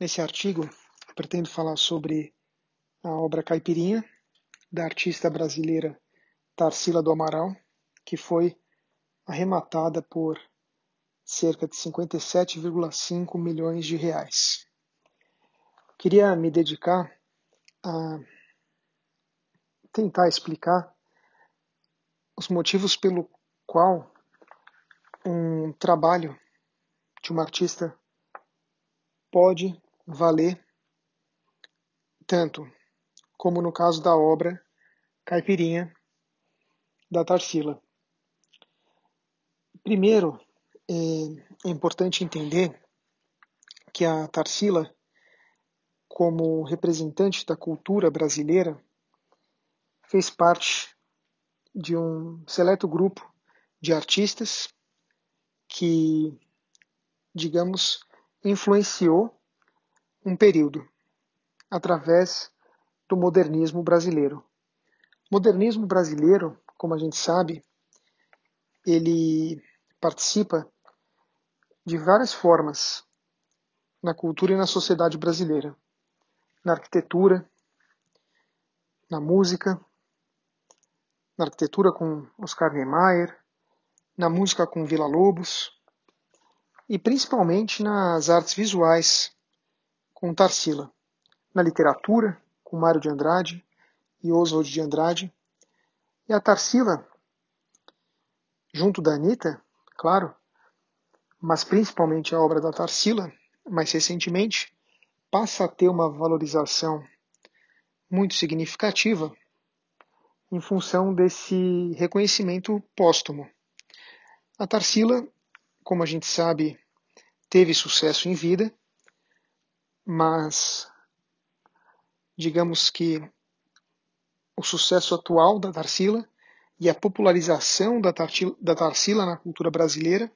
Nesse artigo, pretendo falar sobre a obra Caipirinha, da artista brasileira Tarsila do Amaral, que foi arrematada por cerca de 57,5 milhões de reais. Queria me dedicar a tentar explicar os motivos pelo qual um trabalho de uma artista pode valer tanto como no caso da obra Caipirinha da Tarsila. Primeiro, é importante entender que a Tarsila, como representante da cultura brasileira, fez parte de um seleto grupo de artistas que, digamos, influenciou um período através do modernismo brasileiro. Modernismo brasileiro, como a gente sabe, ele participa de várias formas na cultura e na sociedade brasileira. Na arquitetura, na música, na arquitetura com Oscar Niemeyer, na música com Vila Lobos e principalmente nas artes visuais com Tarsila, na literatura com Mário de Andrade e Oswald de Andrade, e a Tarsila, junto da Anitta, claro, mas principalmente a obra da Tarsila, mais recentemente, passa a ter uma valorização muito significativa em função desse reconhecimento póstumo. A Tarsila, como a gente sabe, teve sucesso em vida, mas digamos que o sucesso atual da Tarsila e a popularização da, da Tarsila na cultura brasileira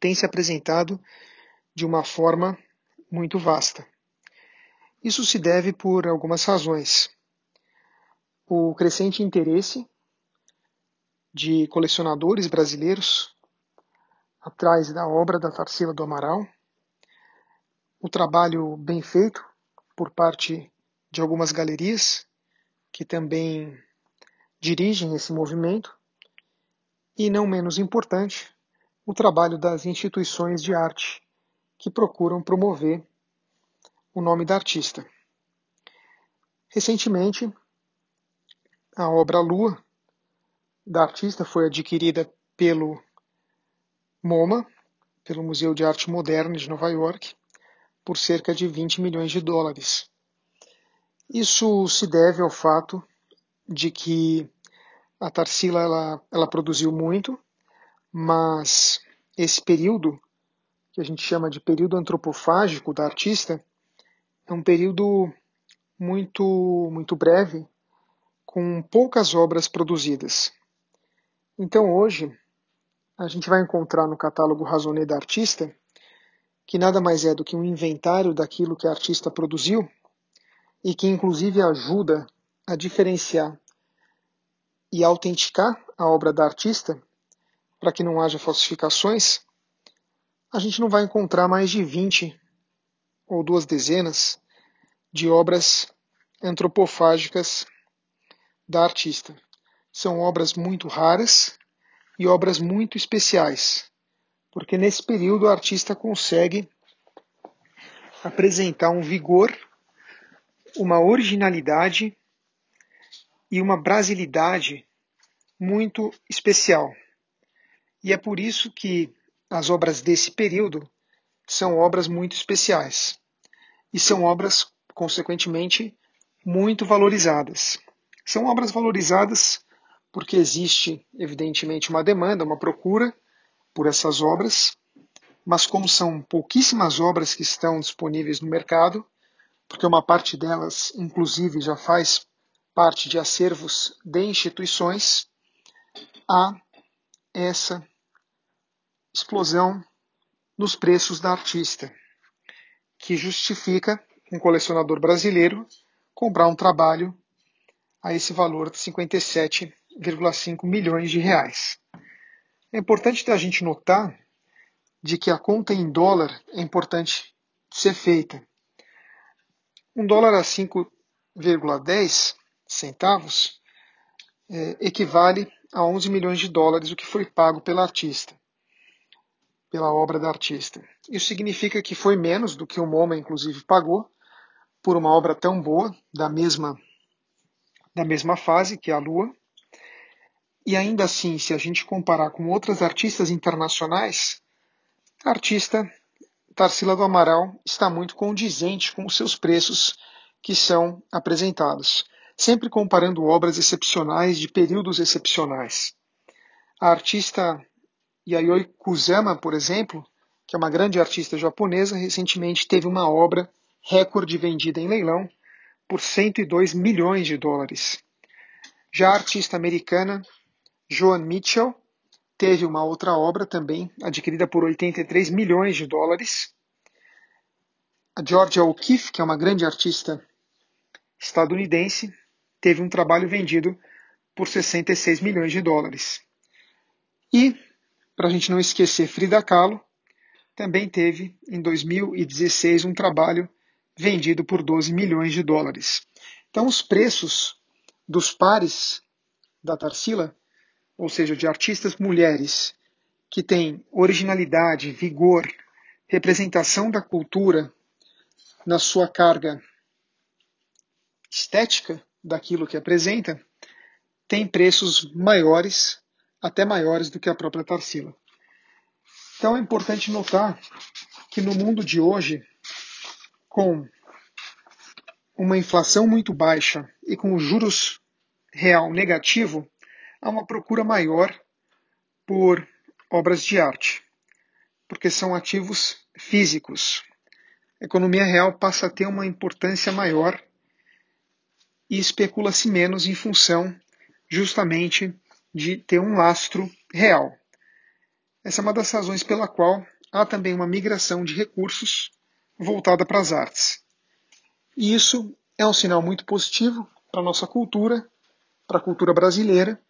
tem se apresentado de uma forma muito vasta. Isso se deve por algumas razões. O crescente interesse de colecionadores brasileiros atrás da obra da Tarsila do Amaral, o trabalho bem feito por parte de algumas galerias que também dirigem esse movimento e, não menos importante, o trabalho das instituições de arte que procuram promover o nome da artista. Recentemente, a obra Lua da artista foi adquirida pelo MoMA, pelo Museu de Arte Moderna de Nova York, por cerca de 20 milhões de dólares. Isso se deve ao fato de que a Tarsila ela, ela produziu muito, mas esse período, que a gente chama de período antropofágico da artista, é um período muito, muito breve, com poucas obras produzidas. Então hoje, a gente vai encontrar no catálogo Razoné da artista, que nada mais é do que um inventário daquilo que a artista produziu, e que inclusive ajuda a diferenciar e autenticar a obra da artista, para que não haja falsificações, a gente não vai encontrar mais de 20 ou duas dezenas de obras antropofágicas da artista. São obras muito raras e obras muito especiais, porque nesse período o artista consegue apresentar um vigor uma originalidade e uma brasilidade muito especial. E é por isso que as obras desse período são obras muito especiais e são obras, consequentemente, muito valorizadas. São obras valorizadas porque existe, evidentemente, uma demanda, uma procura por essas obras, mas como são pouquíssimas obras que estão disponíveis no mercado, porque uma parte delas, inclusive, já faz parte de acervos de instituições, há essa explosão nos preços da artista, que justifica um colecionador brasileiro comprar um trabalho a esse valor de 57,5 milhões de reais. É importante a gente notar de que a conta em dólar é importante ser feita. Um dólar a 5,10 centavos é, equivale a 11 milhões de dólares o que foi pago pela artista, pela obra da artista. Isso significa que foi menos do que o MoMA, inclusive, pagou por uma obra tão boa, da mesma, da mesma fase que a Lua. E ainda assim, se a gente comparar com outras artistas internacionais, a artista Tarsila do Amaral está muito condizente com os seus preços que são apresentados sempre comparando obras excepcionais de períodos excepcionais. A artista Yayoi Kusama, por exemplo, que é uma grande artista japonesa, recentemente teve uma obra recorde vendida em leilão por 102 milhões de dólares. Já a artista americana Joan Mitchell teve uma outra obra também adquirida por 83 milhões de dólares. A Georgia O'Keeffe, que é uma grande artista estadunidense, teve um trabalho vendido por 66 milhões de dólares. E, para a gente não esquecer, Frida Kahlo também teve, em 2016, um trabalho vendido por 12 milhões de dólares. Então, os preços dos pares da Tarsila, ou seja, de artistas mulheres que têm originalidade, vigor, representação da cultura na sua carga estética, daquilo que apresenta, tem preços maiores, até maiores do que a própria Tarsila. Então é importante notar que no mundo de hoje, com uma inflação muito baixa e com os juros real negativo, há uma procura maior por obras de arte, porque são ativos físicos. A economia real passa a ter uma importância maior e especula-se menos em função justamente de ter um lastro real. Essa é uma das razões pela qual há também uma migração de recursos voltada para as artes. E isso é um sinal muito positivo para a nossa cultura, para a cultura brasileira,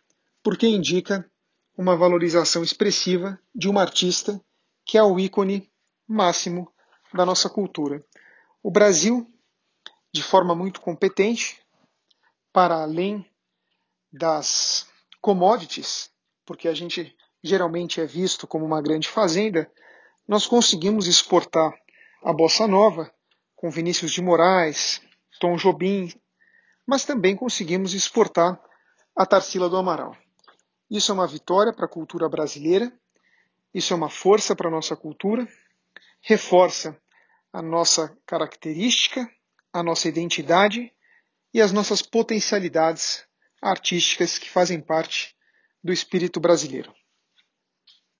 porque indica uma valorização expressiva de uma artista que é o ícone máximo da nossa cultura. O Brasil, de forma muito competente, para além das commodities, porque a gente geralmente é visto como uma grande fazenda, nós conseguimos exportar a bossa nova com Vinícius de Moraes, Tom Jobim, mas também conseguimos exportar a Tarsila do Amaral. Isso é uma vitória para a cultura brasileira, isso é uma força para a nossa cultura, reforça a nossa característica, a nossa identidade e as nossas potencialidades artísticas que fazem parte do espírito brasileiro.